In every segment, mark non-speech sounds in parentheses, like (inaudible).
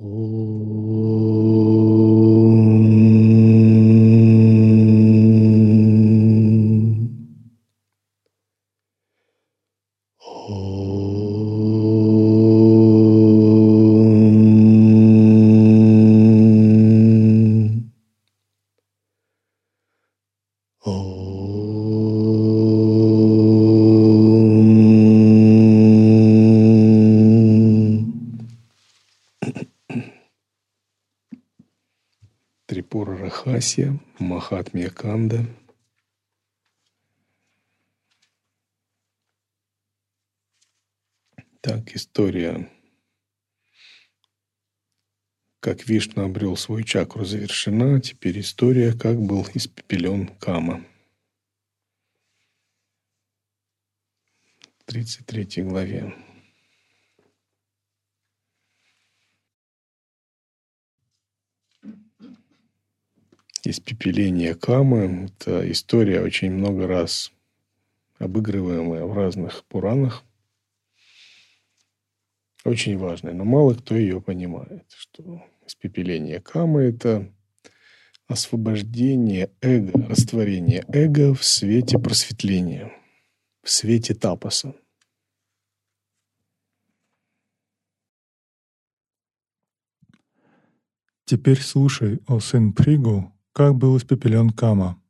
Трипура Рахасия, Махатмия Канда. Так, история, как Вишну обрел свою чакру, завершена. Теперь история, как был испепелен Кама. В 33 главе. Испепеление Камы. Это история очень много раз обыгрываемая в разных Пуранах. Очень важная, но мало кто ее понимает, что испепеление Камы – это освобождение эго, растворение эго в свете просветления, в свете тапаса. Теперь слушай, о сын Пригу, как был испепелен Кама.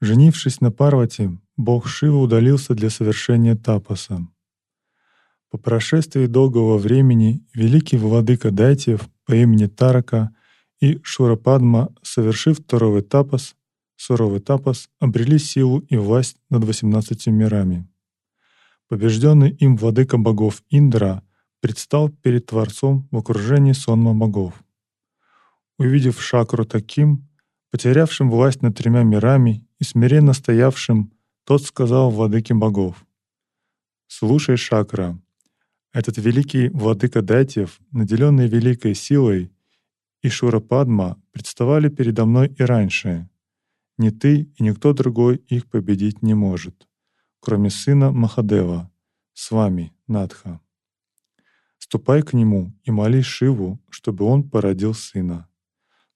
Женившись на Парвати, бог Шива удалился для совершения тапаса. По прошествии долгого времени великий владыка Дайтиев по имени Тарака и Шурападма, совершив второй тапас, суровый тапас, обрели силу и власть над восемнадцатью мирами. Побежденный им владыка богов Индра предстал перед Творцом в окружении сонма богов. Увидев Шакру таким, потерявшим власть над тремя мирами и смиренно стоявшим, тот сказал владыке богов. «Слушай, Шакра, этот великий владыка Датьев, наделенный великой силой, и Шурападма представали передо мной и раньше. Ни ты и никто другой их победить не может, кроме сына Махадева, с вами, Надха. Ступай к нему и молись Шиву, чтобы он породил сына.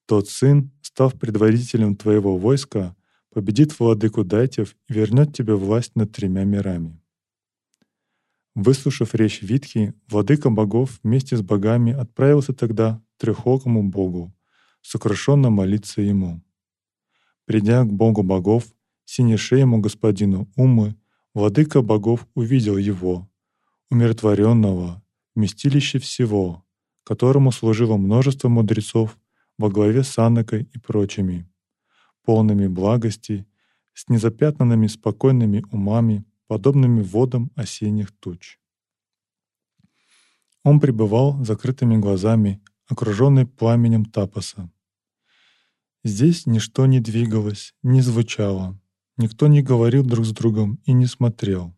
Тот сын, став предводителем твоего войска, победит владыку Дайтев и вернет тебе власть над тремя мирами. Выслушав речь Витхи, владыка богов вместе с богами отправился тогда к трехокому богу, сокрушенно молиться ему. Придя к богу богов, синешеему господину Умы, владыка богов увидел его, умиротворенного, вместилище всего, которому служило множество мудрецов во главе с Аннакой и прочими, полными благости, с незапятнанными спокойными умами, подобными водам осенних туч. Он пребывал закрытыми глазами, окруженный пламенем тапоса. Здесь ничто не двигалось, не звучало, никто не говорил друг с другом и не смотрел.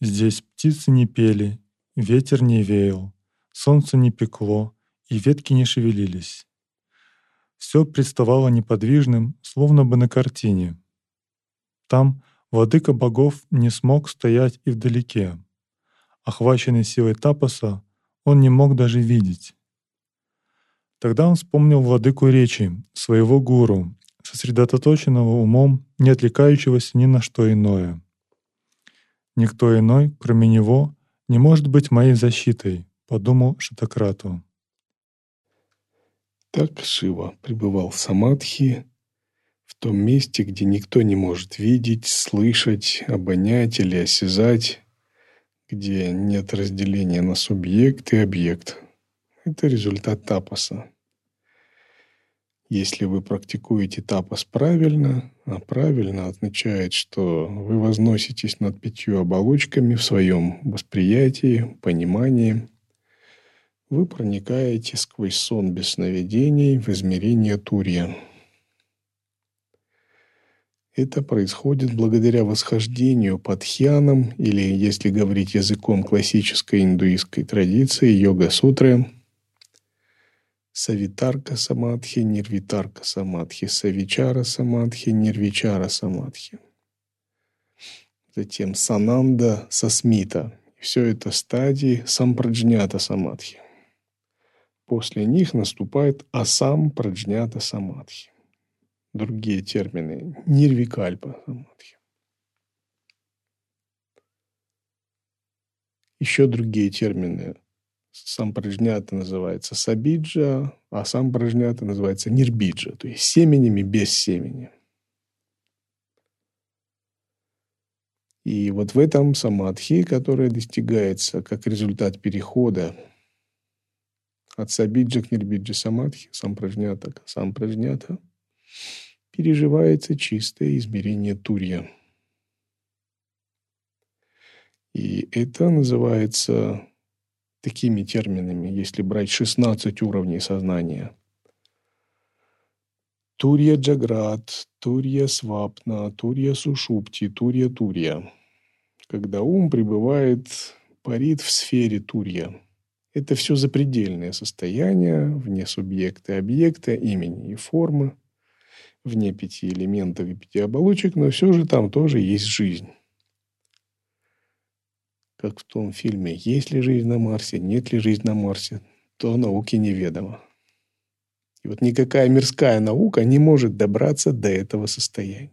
Здесь птицы не пели, ветер не веял, солнце не пекло, и ветки не шевелились. Все представало неподвижным, словно бы на картине. Там владыка богов не смог стоять и вдалеке. Охваченный силой тапоса, он не мог даже видеть. Тогда он вспомнил владыку речи, своего гуру, сосредоточенного умом, не отвлекающегося ни на что иное. «Никто иной, кроме него, не может быть моей защитой», — подумал Шатакрату. Так Шива пребывал в самадхи, в том месте, где никто не может видеть, слышать, обонять или осязать, где нет разделения на субъект и объект. Это результат тапаса. Если вы практикуете тапас правильно, а правильно означает, что вы возноситесь над пятью оболочками в своем восприятии, понимании – вы проникаете сквозь сон без сновидений в измерение Турья. Это происходит благодаря восхождению под хьяном, или, если говорить языком классической индуистской традиции, йога-сутры, Савитарка самадхи, нирвитарка самадхи, савичара самадхи, нирвичара самадхи. Затем сананда сасмита. Все это стадии сампраджнята самадхи. После них наступает асам праджнята самадхи. Другие термины – нирвикальпа самадхи. Еще другие термины. Сам праджнята называется сабиджа, а сам праджнята называется нирбиджа, то есть семенями без семени. И вот в этом самадхи, которая достигается как результат перехода от сабиджа к нирбиджа самадхи, сампражнята к сампражнята, переживается чистое измерение турья. И это называется такими терминами, если брать 16 уровней сознания. Турья Джаград, Турья Свапна, Турья Сушупти, Турья Турья. Когда ум пребывает, парит в сфере Турья – это все запредельное состояние, вне субъекта и объекта, имени и формы, вне пяти элементов и пяти оболочек, но все же там тоже есть жизнь. Как в том фильме «Есть ли жизнь на Марсе? Нет ли жизнь на Марсе?» то науке неведомо. И вот никакая мирская наука не может добраться до этого состояния.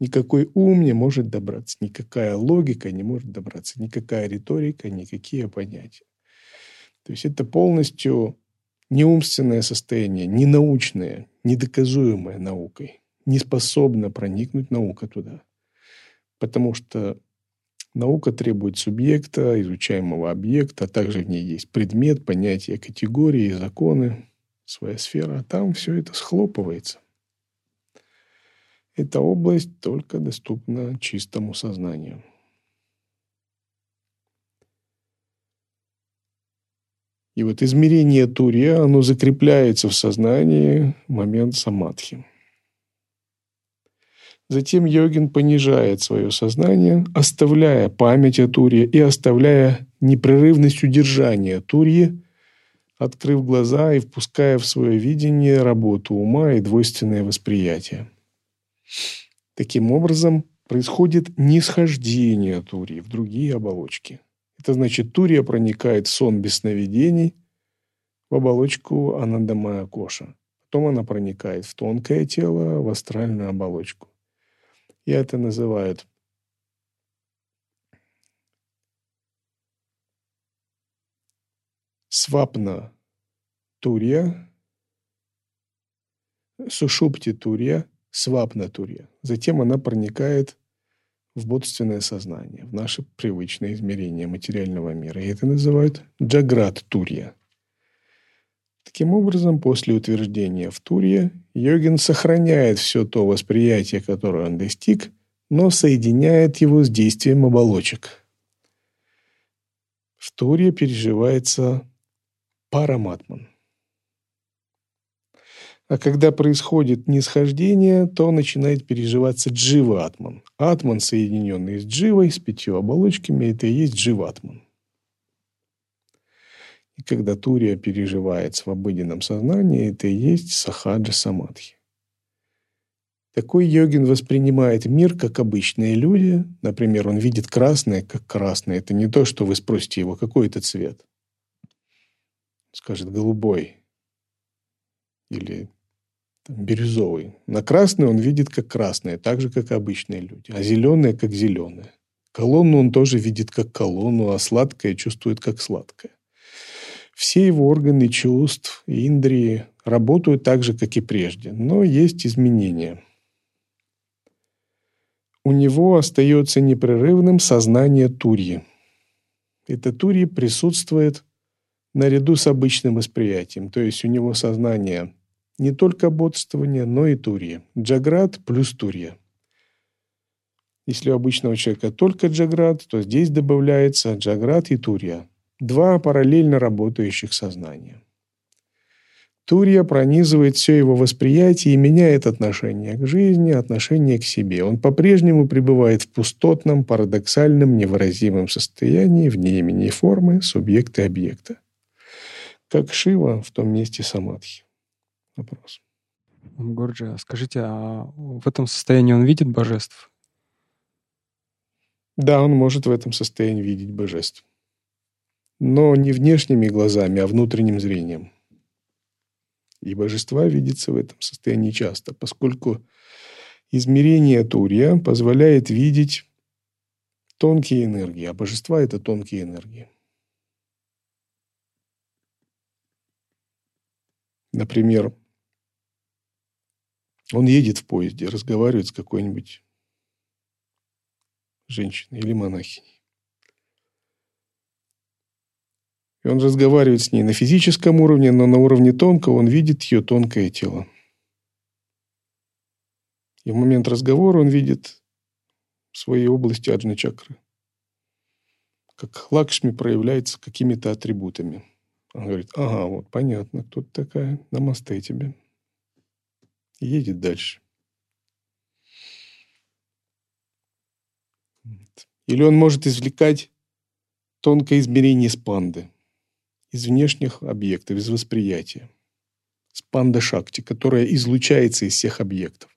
Никакой ум не может добраться, никакая логика не может добраться, никакая риторика, никакие понятия. То есть это полностью неумственное состояние, не научное, недоказуемое наукой. Не способна проникнуть наука туда. Потому что наука требует субъекта, изучаемого объекта, а также в ней есть предмет, понятия, категории, законы, своя сфера. А там все это схлопывается. Эта область только доступна чистому сознанию. И вот измерение турия, оно закрепляется в сознании в момент самадхи. Затем йогин понижает свое сознание, оставляя память о туре и оставляя непрерывность удержания турьи, открыв глаза и впуская в свое видение работу ума и двойственное восприятие. Таким образом, происходит нисхождение турии в другие оболочки. Это значит, Турия проникает в сон без сновидений в оболочку Анандамая Коша. Потом она проникает в тонкое тело, в астральную оболочку. И это называют свапна турья, сушупти турья, свапна турья. Затем она проникает в бодственное сознание, в наше привычное измерение материального мира. И это называют джаград турья. Таким образом, после утверждения в турье, йогин сохраняет все то восприятие, которое он достиг, но соединяет его с действием оболочек. В турье переживается параматман – а когда происходит нисхождение, то начинает переживаться джива-атман. Атман, соединенный с дживой, с пятью оболочками, это и есть дживатман. И когда Турия переживается в обыденном сознании, это и есть сахаджа самадхи. Такой йогин воспринимает мир как обычные люди. Например, он видит красное как красное. Это не то, что вы спросите его, какой это цвет. Скажет голубой или бирюзовый. На красный он видит как красное, так же, как обычные люди. А зеленое, как зеленое. Колонну он тоже видит как колонну, а сладкое чувствует как сладкое. Все его органы чувств индрии работают так же, как и прежде, но есть изменения. У него остается непрерывным сознание Турьи. Это Турьи присутствует наряду с обычным восприятием, то есть у него сознание не только бодствование, но и турья. Джаград плюс турья. Если у обычного человека только джаград, то здесь добавляется джаград и турья. Два параллельно работающих сознания. Турья пронизывает все его восприятие и меняет отношение к жизни, отношение к себе. Он по-прежнему пребывает в пустотном, парадоксальном, невыразимом состоянии вне имени формы, субъекта и объекта. Как Шива в том месте самадхи вопрос. Горджи, а скажите, а в этом состоянии он видит божеств? Да, он может в этом состоянии видеть божеств. Но не внешними глазами, а внутренним зрением – И божества видятся в этом состоянии часто, поскольку измерение Турья позволяет видеть тонкие энергии, а божества – это тонкие энергии. Например, он едет в поезде, разговаривает с какой-нибудь женщиной или монахиней. И он разговаривает с ней на физическом уровне, но на уровне тонкого он видит ее тонкое тело. И в момент разговора он видит в своей области аджны чакры. Как Лакшми проявляется какими-то атрибутами. Он говорит, ага, вот понятно, кто ты такая, намасте тебе. И едет дальше. Или он может извлекать тонкое измерение спанды из внешних объектов, из восприятия. Спанда Шакти, которая излучается из всех объектов.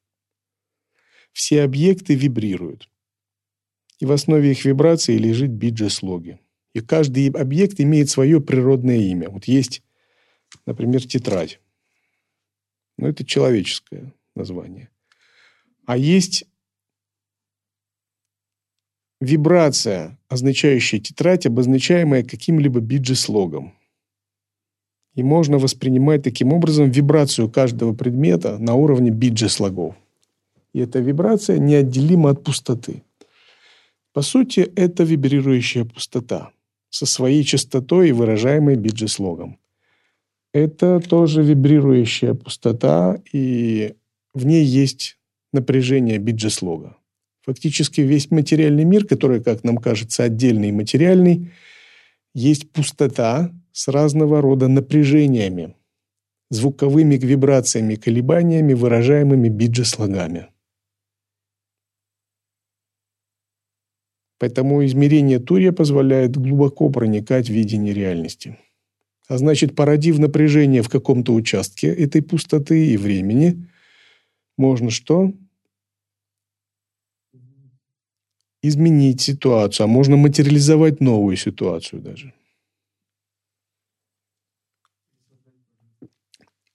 Все объекты вибрируют. И в основе их вибрации лежит биджа-слоги. И каждый объект имеет свое природное имя. Вот есть, например, тетрадь. Но это человеческое название. А есть вибрация, означающая тетрадь, обозначаемая каким-либо биджи-слогом. И можно воспринимать таким образом вибрацию каждого предмета на уровне биджи-слогов. И эта вибрация неотделима от пустоты. По сути, это вибрирующая пустота со своей частотой и выражаемой биджи-слогом. Это тоже вибрирующая пустота, и в ней есть напряжение биджи-слога. Фактически весь материальный мир, который, как нам кажется, отдельный и материальный, есть пустота, с разного рода напряжениями, звуковыми вибрациями, колебаниями, выражаемыми биджа-слогами. Поэтому измерение Турия позволяет глубоко проникать в видение реальности. А значит, породив напряжение в каком-то участке этой пустоты и времени, можно что? Изменить ситуацию, а можно материализовать новую ситуацию даже.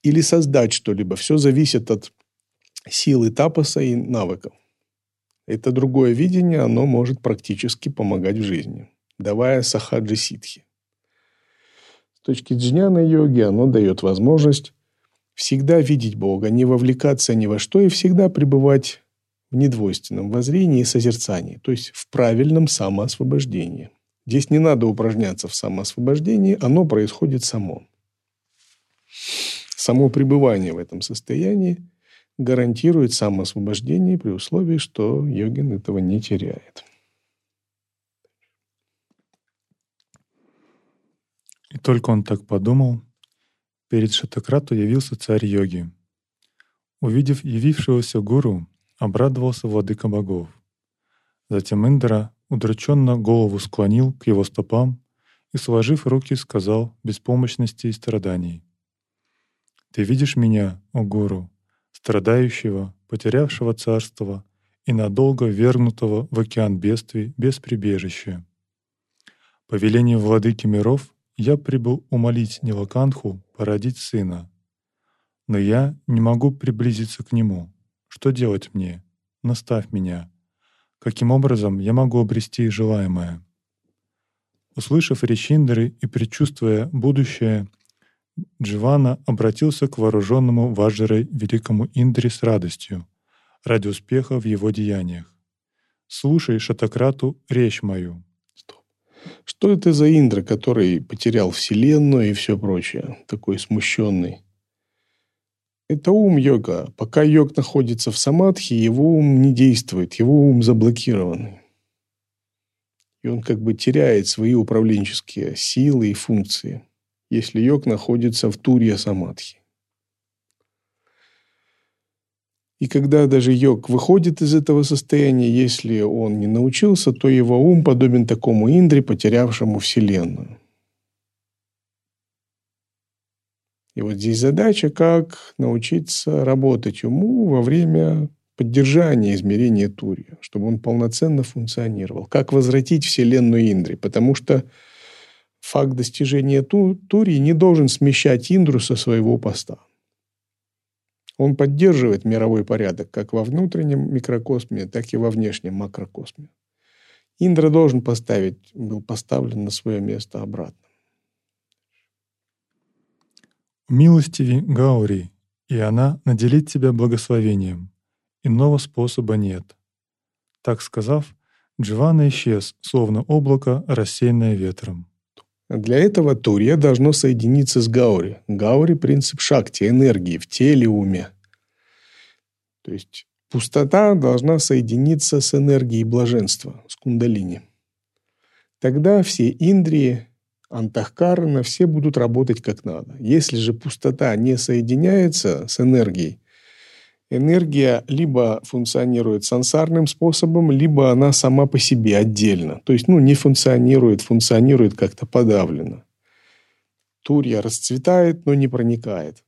или создать что-либо. Все зависит от силы тапоса и навыков. Это другое видение, оно может практически помогать в жизни, давая сахаджи ситхи. Точки джняна йоги оно дает возможность всегда видеть Бога, не вовлекаться ни во что и всегда пребывать в недвойственном воззрении и созерцании, то есть в правильном самоосвобождении. Здесь не надо упражняться в самоосвобождении, оно происходит само само пребывание в этом состоянии гарантирует самоосвобождение при условии, что йогин этого не теряет. И только он так подумал, перед Шатакрату явился царь йоги. Увидев явившегося гуру, обрадовался владыка богов. Затем Индра удрученно голову склонил к его стопам и, сложив руки, сказал беспомощности и страданий. Ты видишь меня, о Гуру, страдающего, потерявшего царство и надолго вернутого в океан бедствий без прибежища. По велению владыки миров я прибыл умолить Нилаканху породить сына. Но я не могу приблизиться к нему. Что делать мне? Наставь меня. Каким образом я могу обрести желаемое? Услышав речь Индры и предчувствуя будущее, Дживана обратился к вооруженному Ваджрой великому Индре с радостью, ради успеха в его деяниях. «Слушай, Шатакрату, речь мою». Что это за Индра, который потерял Вселенную и все прочее, такой смущенный? Это ум йога. Пока йог находится в самадхи, его ум не действует, его ум заблокированный. И он как бы теряет свои управленческие силы и функции – если йог находится в турья самадхи. И когда даже йог выходит из этого состояния, если он не научился, то его ум подобен такому Индре, потерявшему Вселенную. И вот здесь задача, как научиться работать уму во время поддержания измерения Турья, чтобы он полноценно функционировал. Как возвратить Вселенную Индре, потому что факт достижения Турии не должен смещать Индру со своего поста. Он поддерживает мировой порядок как во внутреннем микрокосме, так и во внешнем макрокосме. Индра должен поставить, был поставлен на свое место обратно. Милостиви Гаури, и она наделит тебя благословением. Иного способа нет. Так сказав, Дживана исчез, словно облако, рассеянное ветром. Для этого Турья должно соединиться с Гаури. Гаури – принцип шакти, энергии в теле, уме. То есть пустота должна соединиться с энергией блаженства, с кундалини. Тогда все индрии, антахкарана, все будут работать как надо. Если же пустота не соединяется с энергией, энергия либо функционирует сансарным способом, либо она сама по себе отдельно. То есть, ну, не функционирует, функционирует как-то подавленно. Турья расцветает, но не проникает.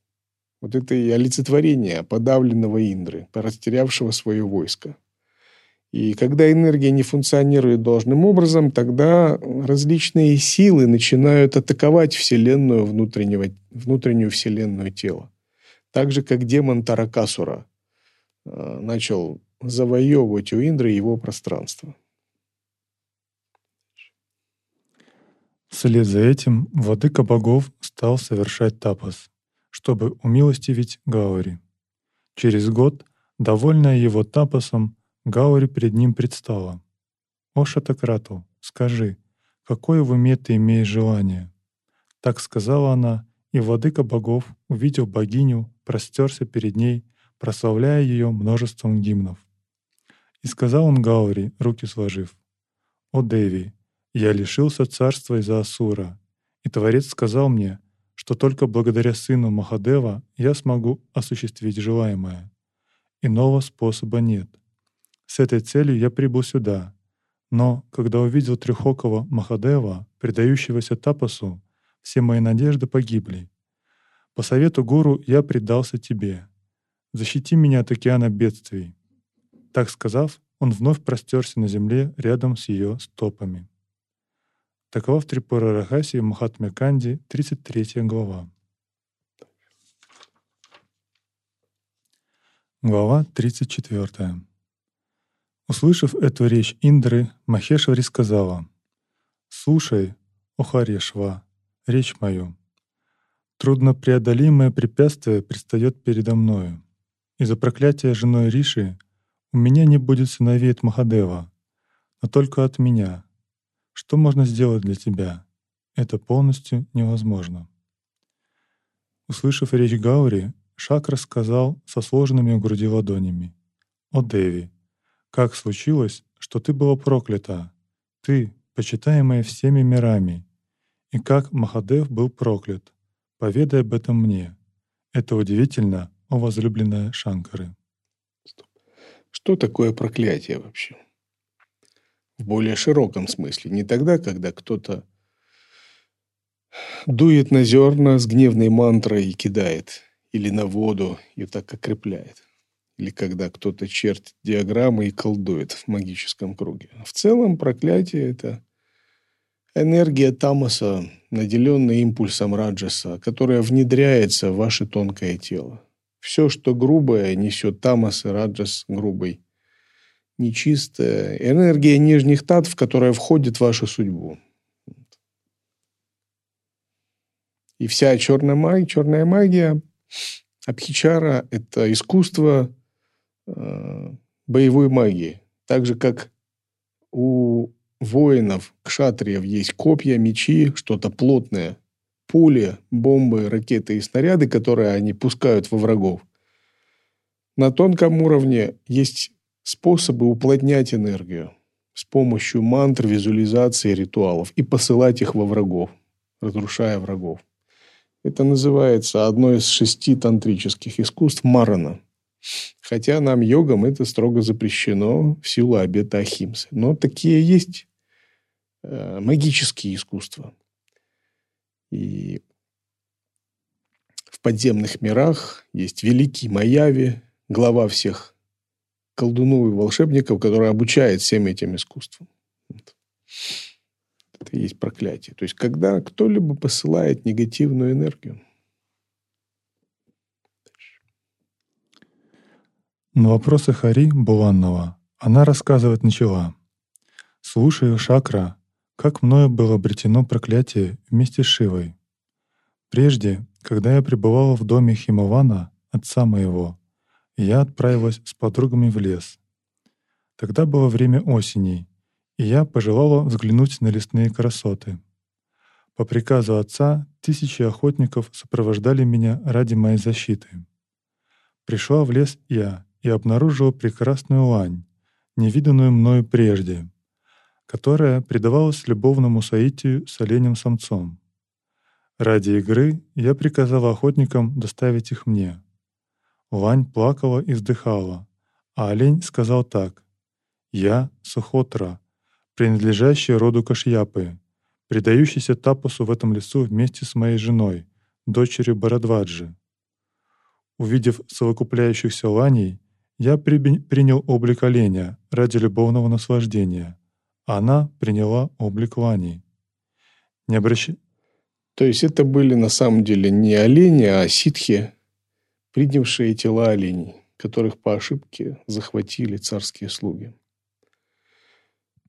Вот это и олицетворение подавленного Индры, растерявшего свое войско. И когда энергия не функционирует должным образом, тогда различные силы начинают атаковать Вселенную, внутреннего, внутреннюю Вселенную тела. Так же, как демон Таракасура – начал завоевывать у Индры его пространство. Вслед за этим владыка богов стал совершать тапас, чтобы умилостивить Гаури. Через год, довольная его тапасом, Гаури перед ним предстала. «О Шатакрату, скажи, какое в уме ты имеешь желание?» Так сказала она, и владыка богов, увидел богиню, простерся перед ней прославляя ее множеством гимнов. И сказал он Гаури, руки сложив, «О Деви, я лишился царства из-за Асура, и Творец сказал мне, что только благодаря сыну Махадева я смогу осуществить желаемое. Иного способа нет. С этой целью я прибыл сюда, но, когда увидел трехокого Махадева, предающегося тапасу, все мои надежды погибли. По совету гуру я предался тебе, Защити меня от океана бедствий». Так сказав, он вновь простерся на земле рядом с ее стопами. Такова в Трипура Рахаси Махатме Канди, 33 глава. Глава 34. Услышав эту речь Индры, Махешвари сказала, «Слушай, Охарешва, речь мою. Труднопреодолимое препятствие предстает передо мною. Из-за проклятия женой Риши у меня не будет сыновей от Махадева, но только от меня. Что можно сделать для тебя? Это полностью невозможно. Услышав речь Гаури, Шак рассказал со сложенными у груди ладонями. «О, Деви, как случилось, что ты была проклята? Ты, почитаемая всеми мирами. И как Махадев был проклят? Поведай об этом мне. Это удивительно, о возлюбленная Шанкары. Что такое проклятие вообще? В более широком смысле. Не тогда, когда кто-то дует на зерна с гневной мантрой и кидает, или на воду и так окрепляет, или когда кто-то чертит диаграммы и колдует в магическом круге. В целом проклятие – это энергия тамаса, наделенная импульсом раджаса, которая внедряется в ваше тонкое тело. Все, что грубое, несет тамас и раджас грубый. Нечистая энергия нижних татв, которая входит в вашу судьбу. И вся черная магия, черная магия Абхичара – это искусство э, боевой магии. Так же, как у воинов, кшатриев есть копья, мечи, что-то плотное – пули, бомбы, ракеты и снаряды, которые они пускают во врагов. На тонком уровне есть способы уплотнять энергию с помощью мантр, визуализации, ритуалов и посылать их во врагов, разрушая врагов. Это называется одно из шести тантрических искусств Марана. Хотя нам, йогам, это строго запрещено в силу обета Ахимсы. Но такие есть э, магические искусства – и в подземных мирах есть великий Маяви, глава всех колдунов и волшебников, который обучает всем этим искусствам. Это и есть проклятие. То есть, когда кто-либо посылает негативную энергию. На вопросы Хари Буланного она рассказывать начала. «Слушаю, Шакра, как мною было обретено проклятие вместе с Шивой. Прежде, когда я пребывала в доме Химавана, отца моего, я отправилась с подругами в лес. Тогда было время осени, и я пожелала взглянуть на лесные красоты. По приказу отца тысячи охотников сопровождали меня ради моей защиты. Пришла в лес я и обнаружила прекрасную лань, невиданную мною прежде, которая предавалась любовному соитию с оленем-самцом. Ради игры я приказал охотникам доставить их мне. Лань плакала и вздыхала, а олень сказал так. «Я — Сухотра, принадлежащий роду Кашьяпы, предающийся тапосу в этом лесу вместе с моей женой, дочерью Барадваджи. Увидев совокупляющихся ланей, я при, принял облик оленя ради любовного наслаждения. Она приняла облик лани. Не обращ... То есть это были на самом деле не олени, а ситхи, принявшие тела оленей, которых по ошибке захватили царские слуги.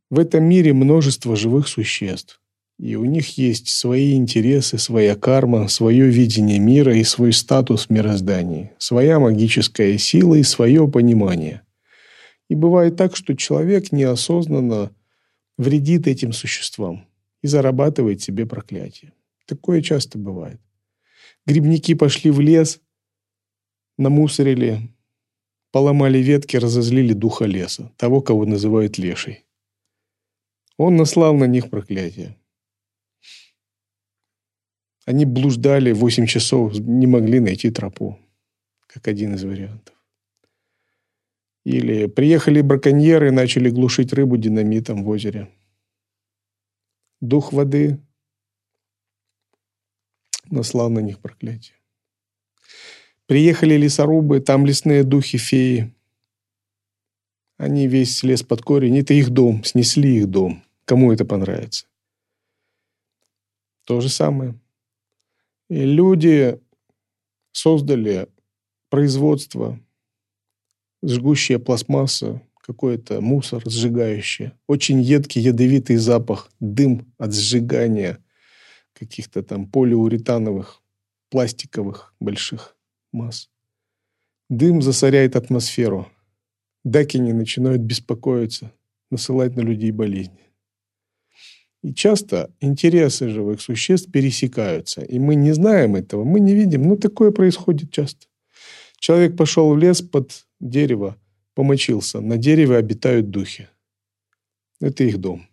В этом мире множество живых существ, и у них есть свои интересы, своя карма, свое видение мира и свой статус в мироздании, своя магическая сила и свое понимание. И бывает так, что человек неосознанно вредит этим существам и зарабатывает себе проклятие. Такое часто бывает. Грибники пошли в лес, намусорили, поломали ветки, разозлили духа леса, того, кого называют лешей. Он наслал на них проклятие. Они блуждали 8 часов, не могли найти тропу, как один из вариантов. Или приехали браконьеры и начали глушить рыбу динамитом в озере. Дух воды наслал на них проклятие. Приехали лесорубы, там лесные духи, феи. Они весь лес под корень, это их дом, снесли их дом. Кому это понравится? То же самое. И люди создали производство, жгущая пластмасса, какой-то мусор сжигающий, очень едкий ядовитый запах, дым от сжигания каких-то там полиуретановых, пластиковых больших масс. Дым засоряет атмосферу. Дакини начинают беспокоиться, насылать на людей болезни. И часто интересы живых существ пересекаются. И мы не знаем этого, мы не видим. Но такое происходит часто. Человек пошел в лес под дерево, помочился. На дереве обитают духи. Это их дом.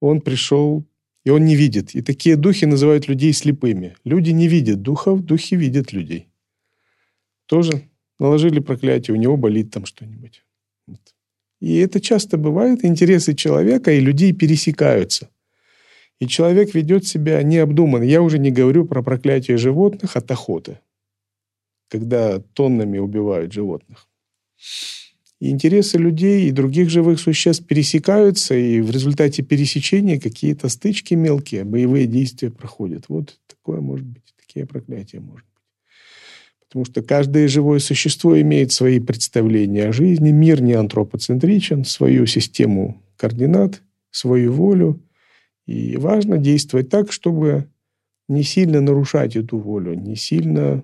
Он пришел, и он не видит. И такие духи называют людей слепыми. Люди не видят духов, духи видят людей. Тоже наложили проклятие, у него болит там что-нибудь. И это часто бывает, интересы человека и людей пересекаются. И человек ведет себя необдуманно. Я уже не говорю про проклятие животных от охоты, когда тоннами убивают животных. И интересы людей и других живых существ пересекаются, и в результате пересечения какие-то стычки мелкие, боевые действия проходят. Вот такое может быть, такие проклятия может быть. Потому что каждое живое существо имеет свои представления о жизни. Мир не антропоцентричен, свою систему координат, свою волю. И важно действовать так, чтобы не сильно нарушать эту волю, не сильно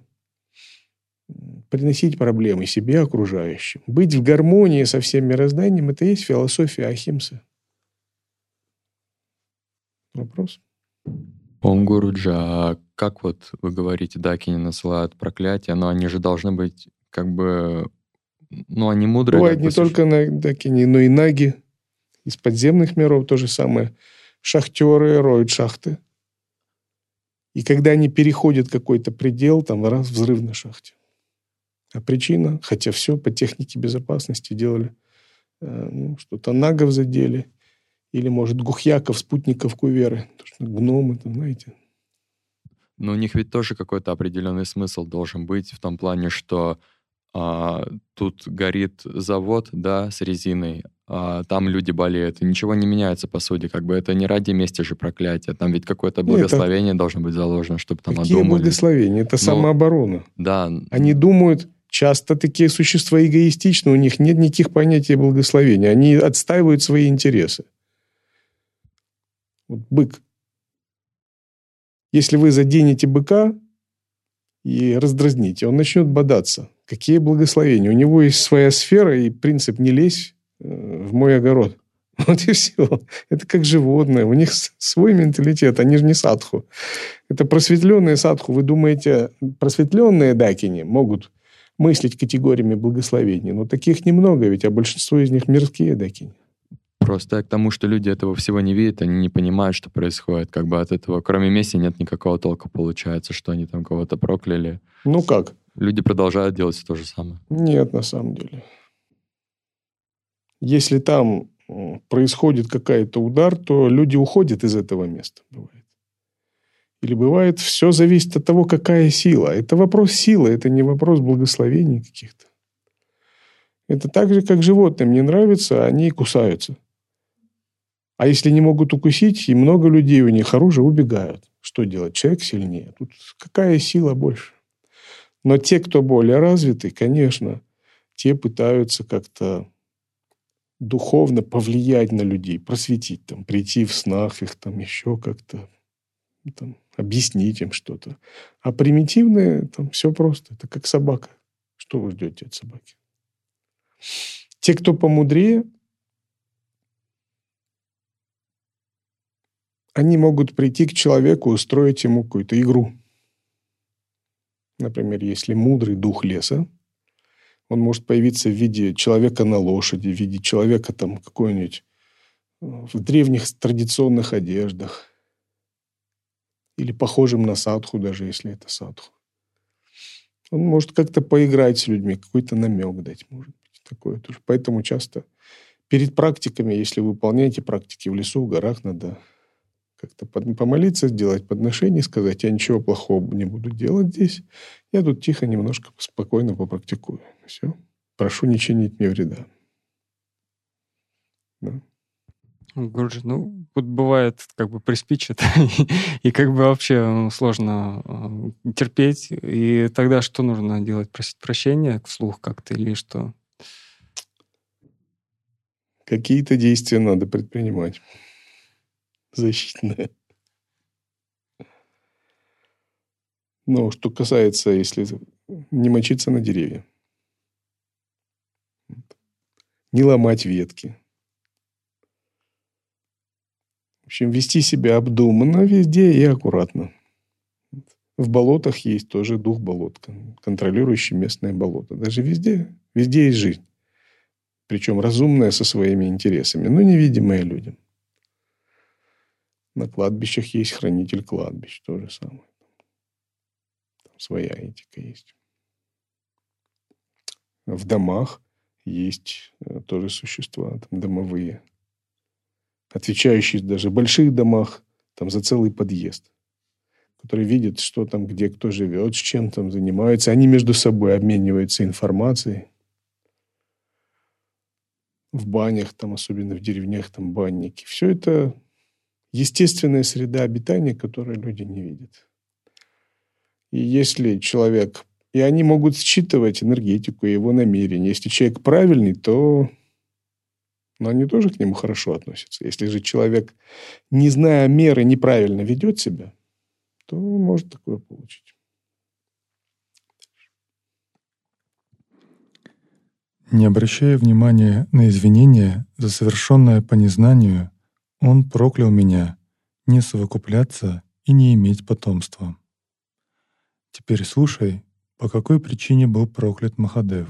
приносить проблемы себе окружающим. Быть в гармонии со всем мирозданием – это и есть философия Ахимсы. Вопрос? Он Гуруджа, а как вот вы говорите, дакини насылают проклятия, но они же должны быть как бы, ну, они мудрые. Бывает не только на дакини, но и наги. Из подземных миров то же самое. Шахтеры роют шахты. И когда они переходят какой-то предел, там раз взрыв на шахте. А причина, хотя все по технике безопасности делали, э, ну, что-то нагов задели, или, может, гухьяков, спутников куверы. Потому что гномы, это, знаете. Но у них ведь тоже какой-то определенный смысл должен быть в том плане, что а, тут горит завод, да, с резиной, а там люди болеют, и ничего не меняется, по сути, как бы это не ради мести же проклятия, там ведь какое-то благословение Нет, должно быть заложено, чтобы там Какие одумали. благословения? Это ну, самооборона. Да. Они думают, часто такие существа эгоистичны, у них нет никаких понятий благословения. Они отстаивают свои интересы. Вот бык. Если вы заденете быка и раздразните, он начнет бодаться. Какие благословения? У него есть своя сфера и принцип «не лезь э, в мой огород». (laughs) Вот и все. Это как животное. У них свой менталитет. Они же не садху. Это просветленные садху. Вы думаете, просветленные дакини могут мыслить категориями благословений. Но таких немного, ведь а большинство из них мирские дакини. Просто к тому, что люди этого всего не видят, они не понимают, что происходит. Как бы от этого, кроме мести, нет никакого толка получается, что они там кого-то прокляли. Ну как? Люди продолжают делать то же самое. Нет, на самом деле. Если там происходит какой-то удар, то люди уходят из этого места. Бывает. Или бывает, все зависит от того, какая сила. Это вопрос силы, это не вопрос благословений каких-то. Это так же, как животным не нравится, они кусаются. А если не могут укусить, и много людей у них оружие, убегают. Что делать? Человек сильнее. Тут какая сила больше? Но те, кто более развиты, конечно, те пытаются как-то духовно повлиять на людей, просветить, там, прийти в снах их, там, еще как-то там, объяснить им что-то. А примитивные, там, все просто. Это как собака. Что вы ждете от собаки? Те, кто помудрее, они могут прийти к человеку, устроить ему какую-то игру. Например, если мудрый дух леса, он может появиться в виде человека на лошади, в виде человека там какой-нибудь э, в древних традиционных одеждах. Или похожим на садху, даже если это садху. Он может как-то поиграть с людьми, какой-то намек дать, может быть. Такое тоже. Поэтому часто перед практиками, если вы выполняете практики в лесу, в горах, надо как-то помолиться, сделать подношение, сказать, я ничего плохого не буду делать здесь. Я тут тихо, немножко спокойно попрактикую. Все. Прошу не чинить мне вреда. Да. Гурджи, ну, вот бывает, как бы приспичит, (laughs) и, как бы вообще ну, сложно терпеть. И тогда что нужно делать? Просить прощения вслух как-то или что? Какие-то действия надо предпринимать защитная. Но что касается, если не мочиться на деревья, не ломать ветки. В общем, вести себя обдуманно везде и аккуратно. В болотах есть тоже дух болот, контролирующий местное болото. Даже везде, везде есть жизнь. Причем разумная со своими интересами, но невидимая людям. На кладбищах есть хранитель кладбищ, то же самое. Там своя этика есть. В домах есть э, тоже существа, там домовые, отвечающие даже в больших домах там за целый подъезд, которые видят, что там, где кто живет, с чем там занимаются. Они между собой обмениваются информацией. В банях, там, особенно в деревнях, там банники. Все это естественная среда обитания, которую люди не видят. И если человек... И они могут считывать энергетику его намерения. Если человек правильный, то но они тоже к нему хорошо относятся. Если же человек, не зная меры, неправильно ведет себя, то может такое получить. Не обращая внимания на извинения за совершенное по незнанию, он проклял меня не совокупляться и не иметь потомства. Теперь слушай, по какой причине был проклят Махадев.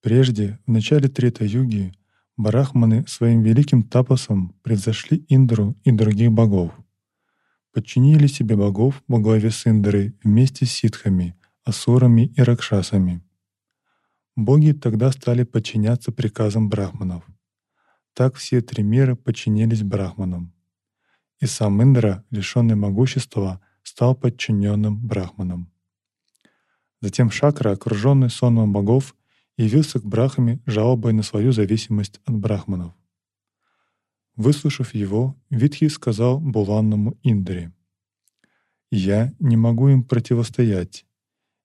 Прежде, в начале Трета-юги, барахманы своим великим тапосом превзошли Индру и других богов. Подчинили себе богов во главе с Индрой вместе с ситхами, асурами и ракшасами. Боги тогда стали подчиняться приказам брахманов — так все три мира подчинились брахманам. И сам Индра, лишенный могущества, стал подчиненным брахманам. Затем Шакра, окруженный сонмом богов, явился к брахаме жалобой на свою зависимость от брахманов. Выслушав его, Витхи сказал буланному Индре, «Я не могу им противостоять.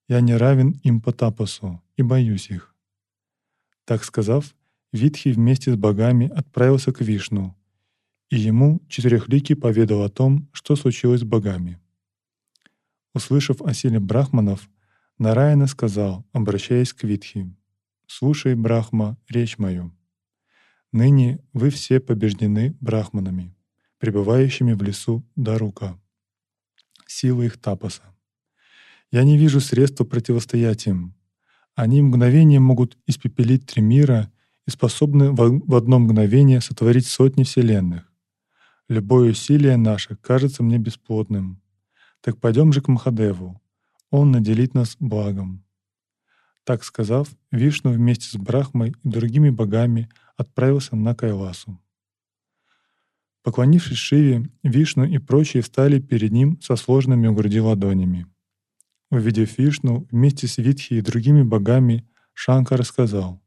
я не равен им по тапосу и боюсь их». Так сказав, Витхи вместе с богами отправился к Вишну, и ему Четырехликий поведал о том, что случилось с богами. Услышав о силе брахманов, Нараяна сказал, обращаясь к Витхи, «Слушай, Брахма, речь мою. Ныне вы все побеждены брахманами, пребывающими в лесу Дарука, силы их тапаса. Я не вижу средства противостоять им. Они мгновение могут испепелить три мира и способны в одно мгновение сотворить сотни вселенных. Любое усилие наше кажется мне бесплодным. Так пойдем же к Махадеву. Он наделит нас благом. Так сказав, Вишну вместе с Брахмой и другими богами отправился на Кайласу. Поклонившись Шиве, Вишну и прочие встали перед ним со сложными у груди ладонями. Увидев Вишну вместе с Витхи и другими богами, Шанкар сказал,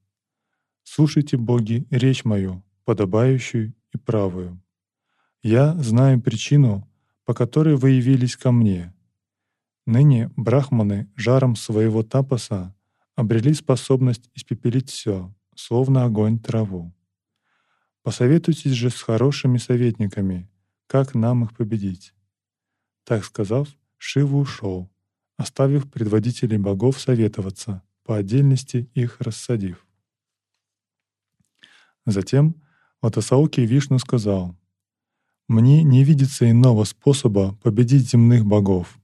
«Слушайте, боги, речь мою, подобающую и правую. Я знаю причину, по которой вы явились ко мне. Ныне брахманы жаром своего тапаса обрели способность испепелить все, словно огонь траву. Посоветуйтесь же с хорошими советниками, как нам их победить. Так сказав, Шива ушел, оставив предводителей богов советоваться, по отдельности их рассадив. Затем Ватасауки Вишну сказал, «Мне не видится иного способа победить земных богов.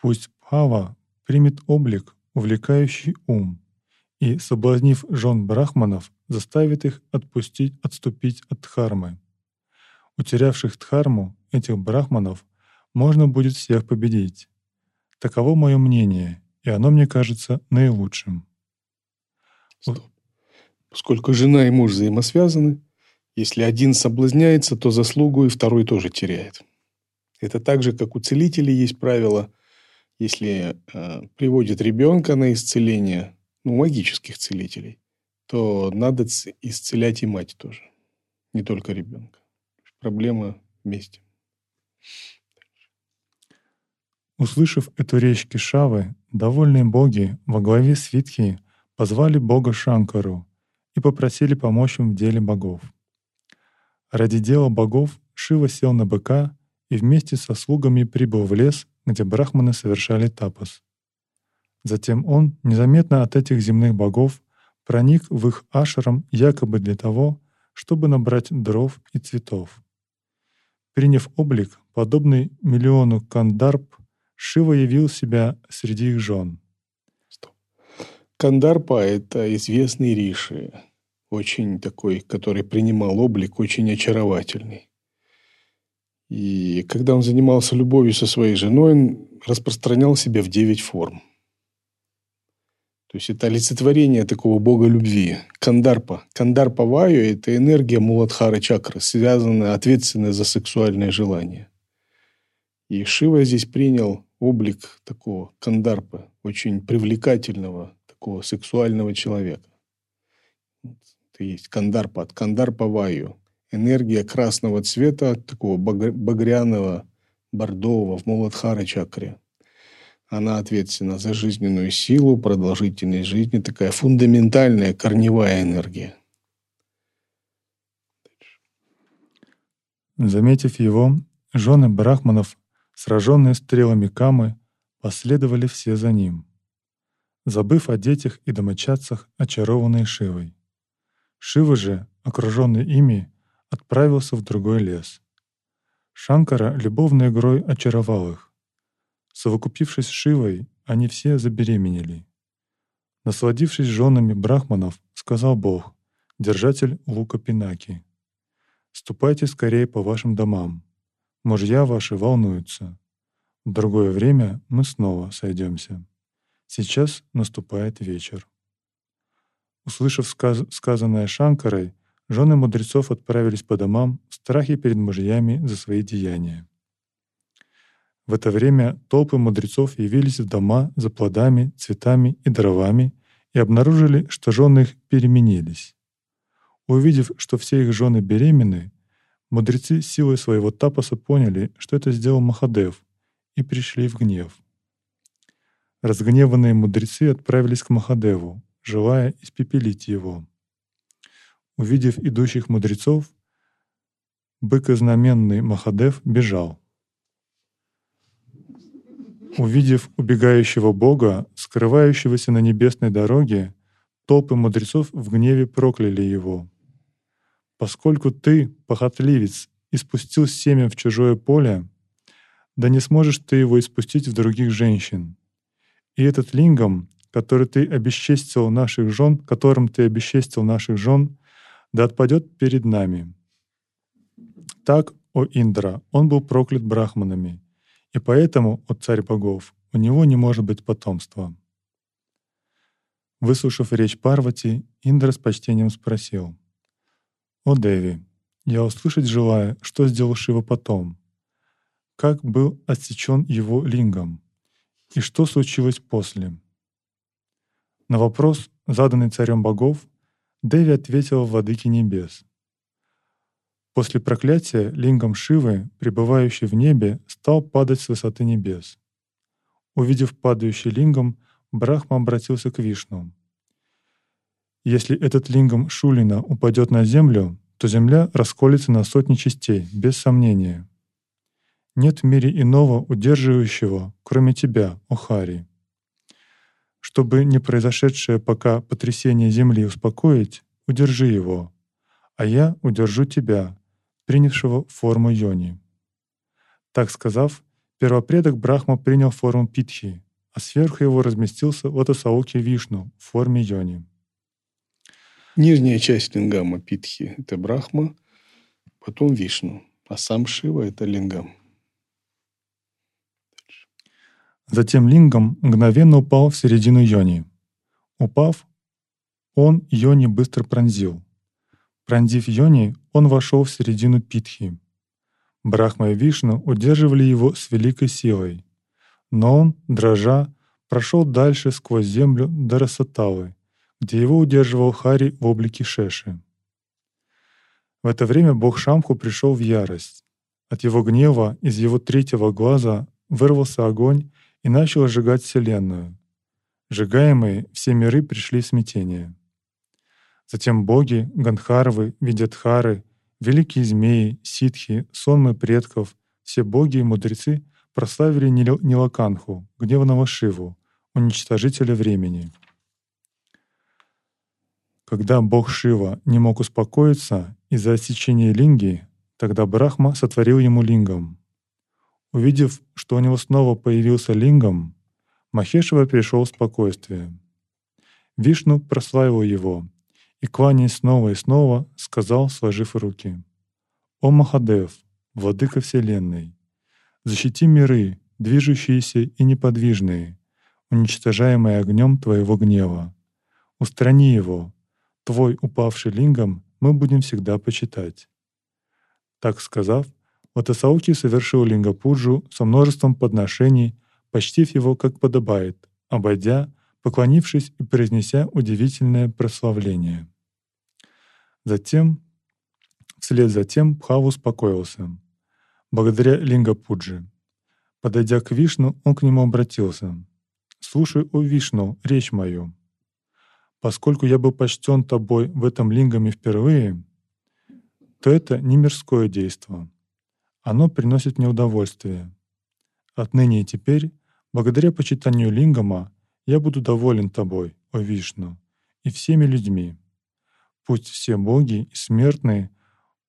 Пусть Пава примет облик, увлекающий ум, и, соблазнив жен брахманов, заставит их отпустить, отступить от дхармы. Утерявших дхарму, этих брахманов, можно будет всех победить. Таково мое мнение, и оно мне кажется наилучшим. Стоп. Поскольку жена и муж взаимосвязаны, если один соблазняется, то заслугу и второй тоже теряет. Это так же, как у целителей есть правило, если э, приводит ребенка на исцеление, ну, магических целителей, то надо исцелять и мать тоже, не только ребенка. Проблема вместе. Услышав эту речь Кишавы, довольные боги во главе с Витхи позвали бога Шанкару и попросили помочь им в деле богов. Ради дела богов Шива сел на быка и вместе со слугами прибыл в лес, где брахманы совершали тапас. Затем он, незаметно от этих земных богов, проник в их ашрам якобы для того, чтобы набрать дров и цветов. Приняв облик, подобный миллиону кандарп, Шива явил себя среди их жен. Кандарпа – это известный риши, очень такой, который принимал облик, очень очаровательный. И когда он занимался любовью со своей женой, он распространял себя в девять форм. То есть это олицетворение такого бога любви. Кандарпа. Кандарпа Ваю – это энергия Муладхара чакры, связанная, ответственная за сексуальное желание. И Шива здесь принял облик такого кандарпа, очень привлекательного, такого сексуального человека. Это есть кандарпа, от кандарпа ваю. Энергия красного цвета, такого багряного, бордового в Муладхара чакре. Она ответственна за жизненную силу, продолжительность жизни, такая фундаментальная корневая энергия. Заметив его, жены брахманов Сраженные стрелами камы, последовали все за ним, забыв о детях и домочадцах, очарованные Шивой. Шива же, окруженный ими, отправился в другой лес. Шанкара любовной игрой очаровал их. Совокупившись с Шивой, они все забеременели. Насладившись женами брахманов, сказал Бог, держатель лука Пинаки, «Ступайте скорее по вашим домам, Мужья ваши волнуются. В другое время мы снова сойдемся. Сейчас наступает вечер. Услышав сказ сказанное Шанкарой, жены мудрецов отправились по домам в страхе перед мужьями за свои деяния. В это время толпы мудрецов явились в дома за плодами, цветами и дровами и обнаружили, что жены их переменились. Увидев, что все их жены беременны, Мудрецы силой своего тапаса поняли, что это сделал Махадев, и пришли в гнев. разгневанные мудрецы отправились к Махадеву, желая испепелить его. Увидев идущих мудрецов, быкознаменный Махадев бежал. Увидев убегающего Бога, скрывающегося на небесной дороге, толпы мудрецов в гневе прокляли его. «Поскольку ты, похотливец, испустил семя в чужое поле, да не сможешь ты его испустить в других женщин. И этот лингам, который ты обесчестил наших жен, которым ты обесчестил наших жен, да отпадет перед нами. Так, о Индра, он был проклят брахманами, и поэтому, о царь богов, у него не может быть потомства. Выслушав речь Парвати, Индра с почтением спросил. «О Деви, я услышать желаю, что сделал Шива потом. Как был отсечен его лингом? И что случилось после?» На вопрос, заданный царем богов, Деви ответила владыке небес. После проклятия лингом Шивы, пребывающий в небе, стал падать с высоты небес. Увидев падающий лингом, Брахма обратился к Вишну. Если этот лингом Шулина упадет на землю, то земля расколется на сотни частей, без сомнения. Нет в мире иного удерживающего, кроме тебя, Охари. Чтобы не произошедшее пока потрясение Земли успокоить, удержи его, а я удержу тебя, принявшего форму Йони. Так сказав, первопредок Брахма принял форму Питхи, а сверху его разместился Лотосауки Вишну в форме Йони. Нижняя часть лингама Питхи – это Брахма, потом Вишну, а сам Шива – это лингам. Затем лингам мгновенно упал в середину йони. Упав, он йони быстро пронзил. Пронзив йони, он вошел в середину питхи. Брахма и Вишну удерживали его с великой силой. Но он, дрожа, прошел дальше сквозь землю до Расаталы, где его удерживал Хари в облике Шеши. В это время бог Шамху пришел в ярость. От его гнева из его третьего глаза вырвался огонь и начал сжигать Вселенную. Сжигаемые все миры пришли в смятение. Затем боги, Гандхарвы, Видятхары, великие змеи, ситхи, сонмы предков, все боги и мудрецы прославили Нилаканху, гневного Шиву, уничтожителя времени. Когда бог Шива не мог успокоиться из-за отсечения линги, тогда Брахма сотворил ему лингом. Увидев, что у него снова появился лингам, Махешева пришел в спокойствие. Вишну прославил его и, кланяясь снова и снова, сказал, сложив руки, «О Махадев, владыка Вселенной, защити миры, движущиеся и неподвижные, уничтожаемые огнем Твоего гнева. Устрани его, Твой упавший лингам мы будем всегда почитать». Так сказав, Матасауки совершил лингапуджу со множеством подношений, почтив его как подобает, обойдя, поклонившись и произнеся удивительное прославление. Затем, вслед за тем, Пхав успокоился. Благодаря лингапудже. Подойдя к Вишну, он к нему обратился. «Слушай, о Вишну, речь мою. Поскольку я был почтен тобой в этом лингаме впервые, то это не мирское действие оно приносит мне удовольствие. Отныне и теперь, благодаря почитанию Лингама, я буду доволен тобой, о Вишну, и всеми людьми. Пусть все боги и смертные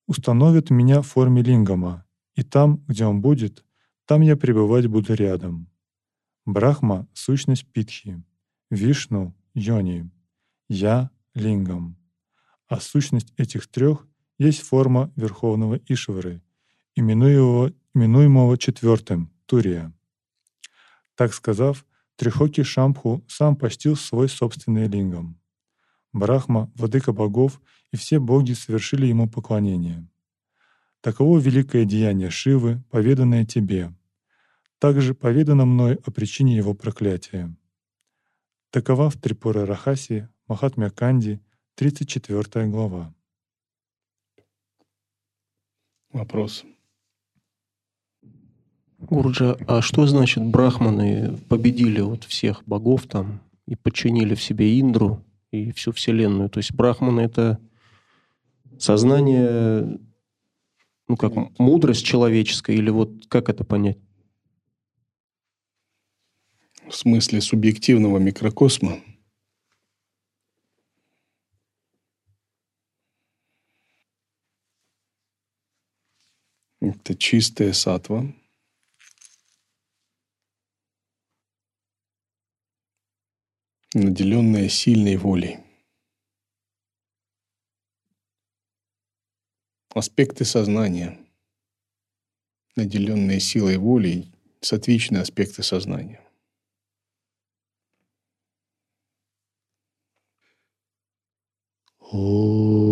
установят меня в форме Лингама, и там, где он будет, там я пребывать буду рядом. Брахма — сущность Питхи, Вишну — Йони, я — Лингам. А сущность этих трех есть форма Верховного Ишвары — именуемого, именуемого четвертым Турия. Так сказав, Трихоки Шамху сам постил свой собственный лингам. Брахма, владыка богов, и все боги совершили ему поклонение. Таково великое деяние Шивы, поведанное тебе. Также поведано мной о причине его проклятия. Такова в Трипура Рахаси, Махатмя Канди, 34 глава. Вопрос. Гурджа, а что значит брахманы победили вот всех богов там и подчинили в себе Индру и всю Вселенную? То есть брахманы — это сознание, ну как, мудрость человеческая или вот как это понять? В смысле субъективного микрокосма? Это чистая сатва. Наделенная сильной волей. Аспекты сознания, наделенные силой воли, сатвичные аспекты сознания. О.